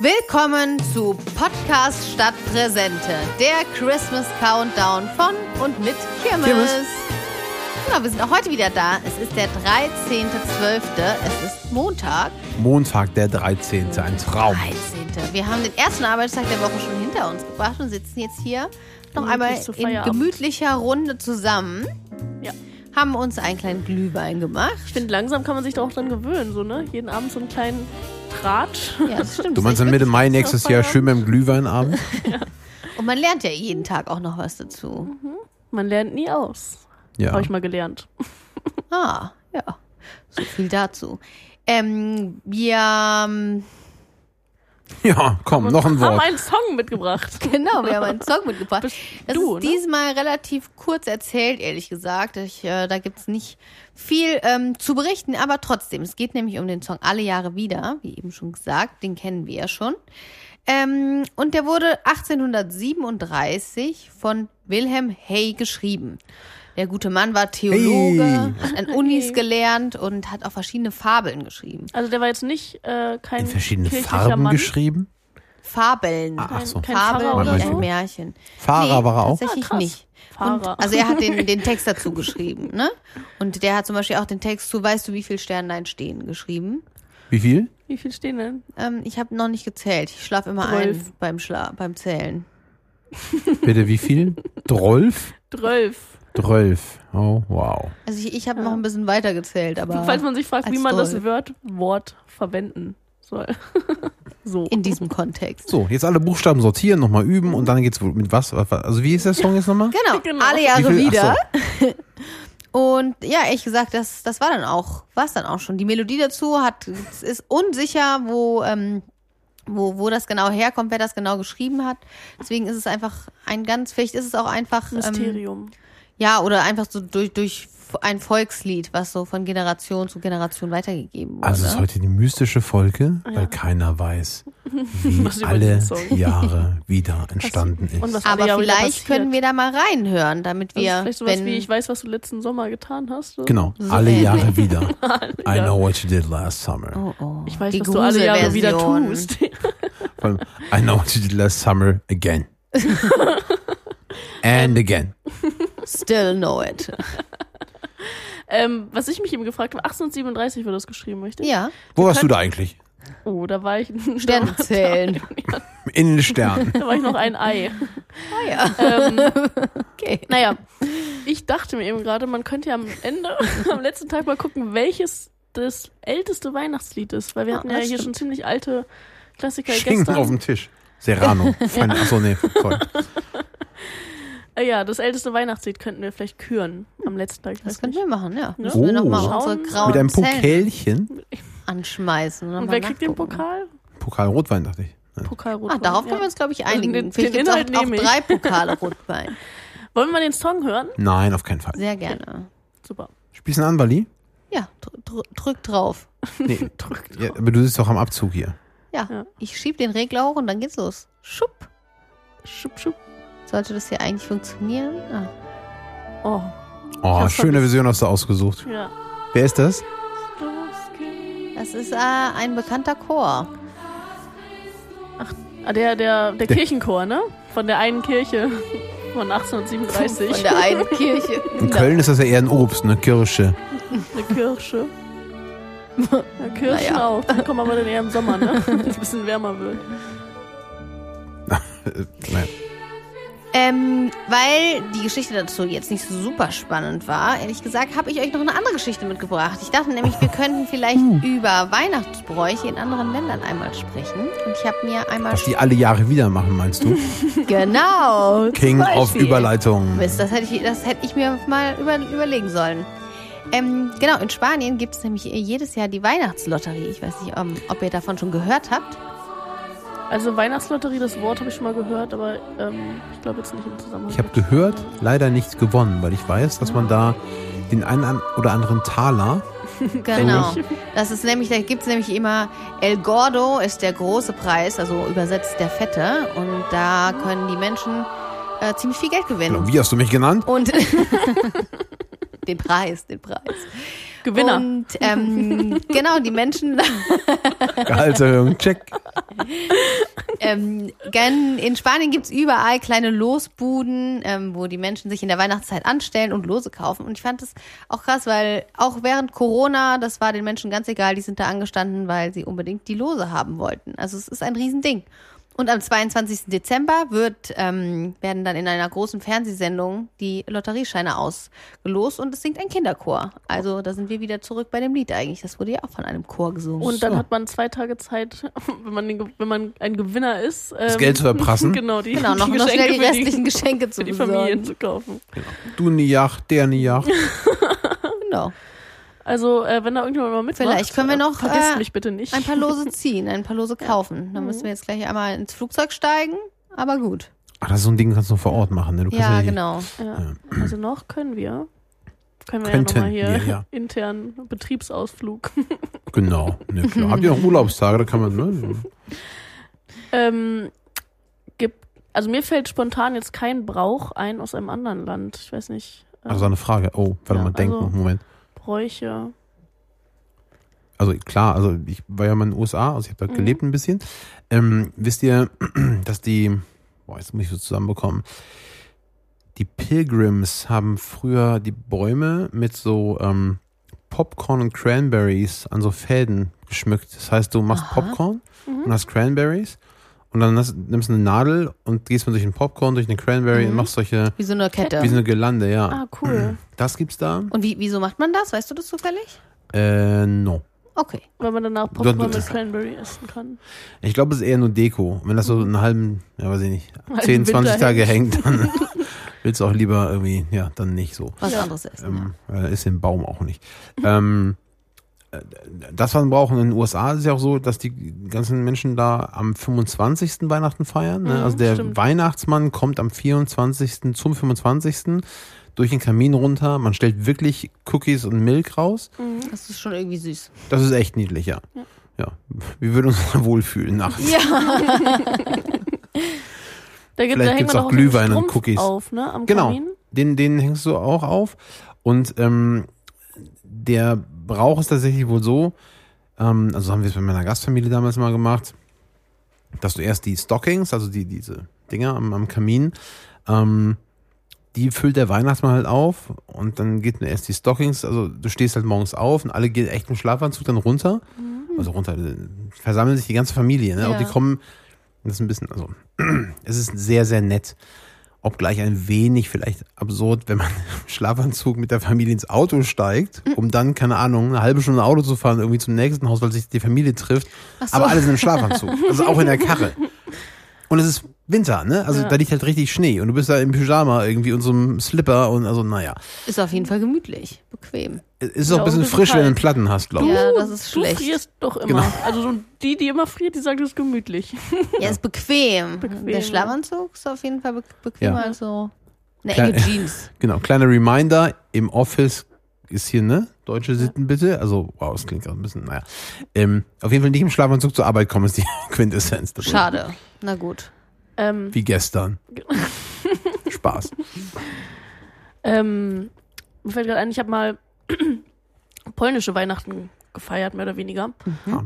Willkommen zu Podcast Stadt Präsente, der Christmas Countdown von und mit Kirmes. Kirmes. Genau, wir sind auch heute wieder da. Es ist der 13.12. Es ist Montag, Montag, der 13. Ein Traum. 13. Wir haben den ersten Arbeitstag der Woche schon hinter uns gebracht und sitzen jetzt hier noch einmal in gemütlicher Runde zusammen. Ja. Haben uns einen kleinen Glühwein gemacht. Ich finde, langsam kann man sich da auch dran gewöhnen, so, ne? Jeden Abend so einen kleinen Tratsch. Ja, das stimmt. Du meinst dann Mitte Mai nächstes Jahr schön beim Glühweinabend? Und man lernt ja jeden Tag auch noch was dazu. Man lernt nie aus. Ja. Habe ich mal gelernt. Ah, ja. So viel dazu. Ähm, wir, ähm, Ja, komm, noch ein Haben Wort. einen Song mitgebracht. genau, wir haben einen Song mitgebracht. Bist Das du, ist ne? diesmal relativ kurz erzählt, ehrlich gesagt. Ich, äh, da gibt's nicht viel ähm, zu berichten, aber trotzdem. Es geht nämlich um den Song Alle Jahre wieder, wie eben schon gesagt. Den kennen wir ja schon. Ähm, und der wurde 1837 von Wilhelm Hay geschrieben. Der gute Mann war Theologe, Hey. hat an Unis gelernt und hat auch verschiedene Fabeln geschrieben. Also der war jetzt nicht äh, kein In verschiedene kirchlicher Farben Mann. geschrieben. Fabeln. Ah, ach so. Fabeln oder ein so? Märchen. Fahrer war er auch. Tatsächlich Ah, nicht. Und, Fahrer. also er hat den, den Text dazu geschrieben, ne? Und der hat zum Beispiel auch den Text zu Weißt du, wie viel Sterne dein stehen geschrieben. Wie viel? Wie viel stehen denn? Ähm, ich habe noch nicht gezählt. Ich schlafe immer Zwölf. ein beim Schla beim Zählen. Bitte, wie viel? Drolf? Zwölf. Drölf. Oh, wow. Also ich, ich habe noch ein bisschen weiter gezählt, aber Falls man sich fragt, wie man das Zwölf. Wort, Wort verwenden soll. so. in diesem Kontext. So, jetzt alle Buchstaben sortieren, nochmal üben und dann geht's mit was? Also wie ist der Song jetzt nochmal? Genau, Genau. alle Jahre wieder. So. Und ja, ehrlich gesagt, das, das war dann auch, war es dann auch schon. Die Melodie dazu hat, es ist unsicher, wo, ähm, wo, wo das genau herkommt, wer das genau geschrieben hat. Deswegen ist es einfach ein ganz, vielleicht ist es auch einfach, ähm, Mysterium. Ja, oder einfach so durch, durch ein Volkslied, was so von Generation zu Generation weitergegeben wurde. Also es ist heute die mystische Folge, weil keiner weiß, wie alle. Jahre wieder entstanden ist. Und was alle Aber vielleicht können wir da mal reinhören, damit Das ist wir, vielleicht sowas wenn, wie, ich weiß, was du letzten Sommer getan hast. So. Genau, So alle. Jahre wieder. I Ja. know what you did last summer. oh, oh, Ich weiß, die was du alle Jahre wieder tust. I know what you did last summer again. And again. Still know it. ähm, was ich mich eben gefragt habe, 1837 wurde das geschrieben, richtig? Ja, Wo warst du da eigentlich? Oh, da war ich Sterne zählen. In den Sternen. Da war ich noch ein Ei. Ah ja, Ähm, okay. naja, ich dachte mir eben gerade, man könnte ja am Ende, am letzten Tag mal gucken, welches das älteste Weihnachtslied ist, weil wir Ja, hatten ja hier stimmt. schon ziemlich alte Klassiker Schinken gestern. auf dem Tisch. Serrano. Fein, achso, nee, voll. Äh, ja, das älteste Weihnachtslied könnten wir vielleicht küren am letzten Tag. Ich Das nicht. wir machen, ja. Ja. Müssen wir Oh. nochmal Schauen. unsere grauen Mit einem Pokelchen. anschmeißen. Und wer kriegt den Pokal? Pokal Rotwein, dachte ich. Nein. Pokal Ah, Rotwein. darauf ja. können wir uns, glaube ich, Also einigen. den- Vielleicht den Inhalt auch, auch nehme ich. drei Pokale Rotwein. Wollen wir den Song hören? Nein, auf keinen Fall. Sehr gerne. Super. Spielst du einen an, Bali? Ja, dr dr drück drauf. Nee. Drückt Ja, aber du sitzt doch am Abzug hier. Ja, Ja. ich schieb den Regler hoch und dann geht's los. Schupp. Schupp, schupp. Sollte das hier eigentlich funktionieren? Ah. Oh, Oh, hab's schöne. Version hast du ausgesucht. ja. Wer ist das? Das ist äh, ein bekannter Chor. Ah, der, der, der Kirchenchor, ne? Von der einen Kirche von 1837. Von der einen Kirche. In Köln ist das ja eher ein Obst, eine Kirsche. Eine Kirsche. Ja, Kirschen Naja. auch. Die kommen aber dann eher im Sommer, ne? Wenn es ein bisschen wärmer wird. Nein. Ähm, weil die Geschichte dazu jetzt nicht so super spannend war, ehrlich gesagt, habe ich euch noch eine andere Geschichte mitgebracht. Ich dachte nämlich, wir könnten vielleicht über Weihnachtsbräuche in anderen Ländern einmal sprechen. Und ich habe mir einmal... Was die alle Jahre wieder machen, meinst du? genau. King of. Überleitung. Mist, das hätte ich, das hätte ich mir mal über, überlegen sollen. Ähm, genau, in Spanien gibt es nämlich jedes Jahr die Weihnachtslotterie. Ich weiß nicht, um, ob ihr davon schon gehört habt. Also Weihnachtslotterie, das Wort habe ich schon mal gehört, aber ähm, ich glaube jetzt nicht im Zusammenhang. Ich habe gehört, leider nichts gewonnen, weil ich weiß, dass man da den einen oder anderen Taler Genau. Das ist nämlich, da gibt es nämlich immer El Gordo ist der große Preis, also übersetzt der Fette. Und da können die Menschen äh, ziemlich viel Geld gewinnen. Genau, Wie hast du mich genannt? Und den Preis, den Preis. Gewinner. Und ähm, genau, die Menschen, Gehaltserhöhung, check. ähm, in Spanien gibt's überall kleine Losbuden, ähm, wo die Menschen sich in der Weihnachtszeit anstellen und Lose kaufen. Und ich fand das auch krass, weil auch während Corona, das war den Menschen ganz egal, die sind da angestanden, weil sie unbedingt die Lose haben wollten. Also es ist ein Riesending. Und am 22. Dezember wird, ähm, werden dann in einer großen Fernsehsendung die Lotteriescheine ausgelost und es singt ein Kinderchor. Also da sind wir wieder zurück bei dem Lied eigentlich. Das wurde ja auch von einem Chor gesungen. Und dann So. hat man zwei Tage Zeit, wenn man, den, wenn man ein Gewinner ist, ähm, Geld zu verprassen. genau, die, genau, noch, die noch schnell die Geschenke restlichen für Geschenke die, zu für die Familien besorgen. zu kaufen. Du eine Yacht, der eine Yacht. Genau. Also, äh, wenn da irgendjemand mal mitmacht, Vielleicht können wir äh, noch, äh, mich bitte nicht. Ein paar Lose ziehen, ein paar Lose kaufen. Dann müssen wir jetzt gleich einmal ins Flugzeug steigen. Aber gut. Ach, das ist so ein Ding, kannst du vor Ort machen. Ne? Ja, nicht- genau. Ja. Also noch können wir. Können wir Könnten ja nochmal hier wir, ja. intern Betriebsausflug. Genau. Ne, klar. Habt ihr noch Urlaubstage? Da kann man, ne? ähm, gibt, also mir fällt spontan jetzt kein Brauch ein aus einem anderen Land. Ich weiß nicht. äh, Also eine Frage. Oh, warte Ja, mal, denken. also- Moment. Bräuche. Also klar, also ich war ja mal in den USA, also ich habe da Mhm. gelebt ein bisschen. Ähm, wisst ihr, dass die, boah, jetzt muss ich so zusammenbekommen, die Pilgrims haben früher die Bäume mit so ähm, Popcorn und Cranberries an so Fäden geschmückt. Das heißt, du machst Aha. Popcorn Mhm. und hast Cranberries und dann hast, nimmst du eine Nadel und gehst mal durch den Popcorn, durch eine Cranberry Mhm. und machst solche, Wie so eine Kette. wie so eine Girlande, ja. Ah, cool. Das gibt's da? Und wie, wieso macht man das? Weißt du das zufällig? Äh, no. Okay. Weil man danach Popcorn du- mit Cranberry essen kann. Ich glaube, es ist eher nur Deko. Wenn das so einen halben, ja weiß ich nicht, Halben 10, 20 Winter Tage hängt, dann willst du auch lieber irgendwie, ja, dann nicht so. Was Ja. anderes essen. Ähm, ist im Baum auch nicht. Ähm, äh, das, was wir brauchen in den USA, ist ja auch so, dass die ganzen Menschen da am 25. Weihnachten feiern. Ne? Mhm, Also der stimmt. Weihnachtsmann kommt am 24. zum 25. durch den Kamin runter. Man stellt wirklich Cookies und Milk raus. Mhm. Das ist schon irgendwie süß. Das ist echt niedlich, ja. Ja. Ja, wir würden uns wohlfühlen nachts. Ja. Da, gibt, Vielleicht gibt's man auch Glühwein und Cookies. auf, ne? Genau. Den, den hängst du auch auf. Und ähm, der Brauch ist tatsächlich wohl so, ähm, also haben wir es bei meiner Gastfamilie damals mal gemacht, dass du erst die Stockings, also die, diese Dinger am, am Kamin, ähm, die füllt der Weihnachtsmann halt auf und dann geht erst die Stockings, also du stehst halt morgens auf und alle gehen echt im Schlafanzug dann runter. Also runter, versammeln sich die ganze Familie, ne? Ja. Und die kommen, das ist ein bisschen, also es ist sehr, sehr nett. Obgleich ein wenig vielleicht absurd, wenn man im Schlafanzug mit der Familie ins Auto steigt, um dann, keine Ahnung, eine halbe Stunde Auto zu fahren, irgendwie zum nächsten Haus, weil sich die Familie trifft. So. Aber alles in einem Schlafanzug. Also auch in der Karre. Und es ist Winter, ne? Also Ja. da liegt halt richtig Schnee und du bist da im Pyjama irgendwie und so einem Slipper und also, naja. Ist auf jeden Fall gemütlich. Bequem. Es ist Ja, auch ein bisschen frisch, wenn du einen kalt. Platten hast, glaube ich. Ja, das ist Du schlecht. frierst doch immer. Genau. Also so die, die immer friert, die sagt, es ist gemütlich. Ja, ist bequem. Bequem, Der. Schlafanzug ist auf jeden Fall be bequemer Ja. als so eine Klar. enge Jeans. Genau, kleiner Reminder, im Office ist hier, ne? Deutsche Sitten bitte. Also, wow, das klingt gerade ein bisschen, naja. Ähm, auf jeden Fall nicht im Schlafanzug zur Arbeit kommen, ist die Quintessenz. Schade. Na gut. Ähm, Wie gestern. Spaß. ähm, mir fällt gerade ein, ich habe mal polnische Weihnachten gefeiert, mehr oder weniger.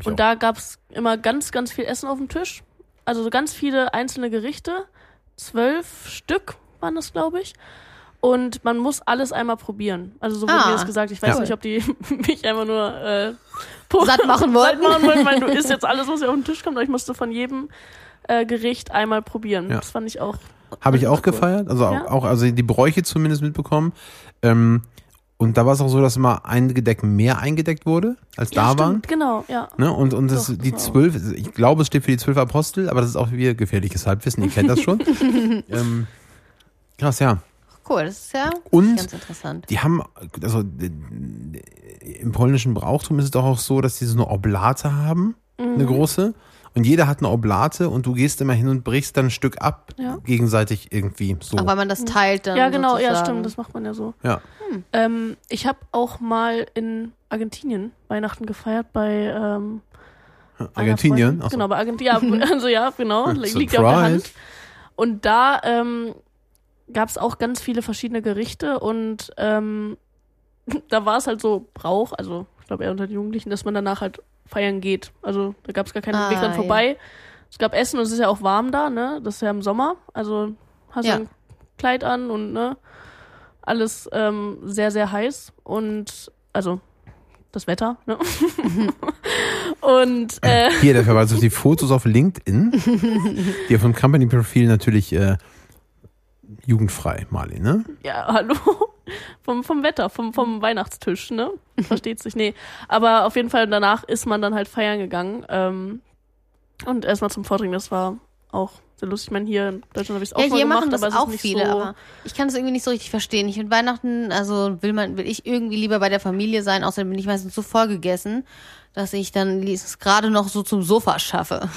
Ich Und da gab's immer ganz, ganz viel Essen auf dem Tisch. Also so ganz viele einzelne Gerichte. Zwölf Stück waren das, glaube ich. Und man muss alles einmal probieren. Also so wurde Ah, mir das gesagt. Ich weiß Ja. nicht, ob die mich einfach nur äh, Satt machen wollten. Satt machen wollten, weil du isst jetzt alles, was hier auf den Tisch kommt. Aber ich musste von jedem äh, Gericht einmal probieren. Ja. Das fand ich auch. Habe ich auch cool. gefeiert, also auch, Ja. auch also die Bräuche zumindest mitbekommen. Ähm, und da war es auch so, dass immer ein Gedeck mehr eingedeckt wurde, als da ja, waren. stimmt, Genau, ja. Ne? Und, und das, Doch, die zwölf, ich glaube, es steht für die zwölf Apostel, aber das ist auch wieder gefährliches Halbwissen, ihr kennt das schon. ähm, krass, ja. Cool, das ist ja Und ganz interessant. die haben, also im polnischen Brauchtum ist es doch auch so, dass die so eine Oblate haben, Mhm. eine große. Und jeder hat eine Oblate und du gehst immer hin und brichst dann ein Stück ab, Ja. gegenseitig irgendwie so. Weil man das teilt dann. Ja, genau, ja, sozusagen. stimmt. Das macht man ja so. ja. Ähm, ich habe auch mal in Argentinien Weihnachten gefeiert bei ähm, Argentinien. So. Genau, bei Argentinien. Ja, also ja, genau. Liegt ja auf der Hand. Und da ähm, gab es auch ganz viele verschiedene Gerichte und ähm, da war es halt so Brauch, also ich glaube eher unter den Jugendlichen, dass man danach halt feiern geht. Also da gab es gar keinen Ah, Weg dran ja. vorbei, Ich glaube, Essen, und es ist ja auch warm da, ne? Das ist ja im Sommer. Also hast Ja. du ein Kleid an und ne? Alles ähm, sehr, sehr heiß. Und also das Wetter, ne? und äh, Hier, der Verweis auf die Fotos auf LinkedIn, die auf dem Company-Profil natürlich äh, jugendfrei, Marlin, ne? ja, hallo. Vom, vom Wetter, vom, vom Weihnachtstisch, ne? Versteht sich, nee. Aber auf jeden Fall danach ist man dann halt feiern gegangen. Ähm, und erstmal zum Vordringen, das war auch sehr lustig. Ich meine, hier in Deutschland habe ich es auch Ja, mal hier gemacht, machen das aber es auch ist nicht viele, so. aber ich kann es irgendwie nicht so richtig verstehen. Ich finde Weihnachten, also will man, will ich irgendwie lieber bei der Familie sein, außerdem bin ich meistens so voll gegessen, dass ich dann es gerade noch so zum Sofa schaffe.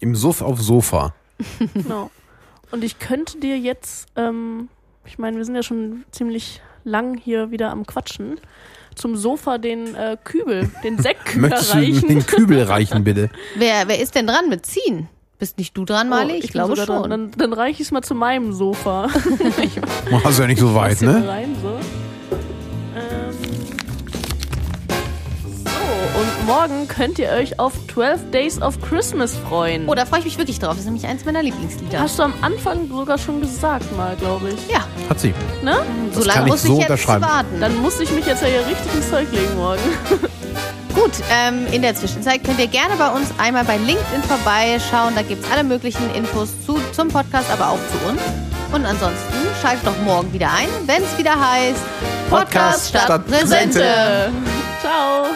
Im Suff auf Sofa. Genau. Und ich könnte dir jetzt, ähm, ich meine, wir sind ja schon ziemlich lang hier wieder am Quatschen, zum Sofa den äh, Kübel, den Sekt Möchtest du erreichen. den Kübel reichen, bitte? Wer, wer ist denn dran mit ziehen? Bist nicht du dran, Marley? Oh, ich, bin glaube schon. Dran. Dann, dann reiche ich es mal zu meinem Sofa. ich Hast du ja nicht so weit, ne? rein, so. Morgen könnt ihr euch auf 12 Days of Christmas freuen. Oh, da freue ich mich wirklich drauf. Das ist nämlich eins meiner Lieblingslieder. Hast du am Anfang sogar schon gesagt mal, glaube ich. ja, Hat sie. Ne? so Das lange kann ich muss so ich jetzt warten. Dann muss ich mich jetzt ja hier richtig ins Zeug legen morgen. Gut, ähm, in der Zwischenzeit könnt ihr gerne bei uns einmal bei LinkedIn vorbeischauen. Da gibt es alle möglichen Infos zu, zum Podcast, aber auch zu uns. Und ansonsten schaltet doch morgen wieder ein, wenn es wieder heißt Podcast statt Präsente. Präsente. Ciao.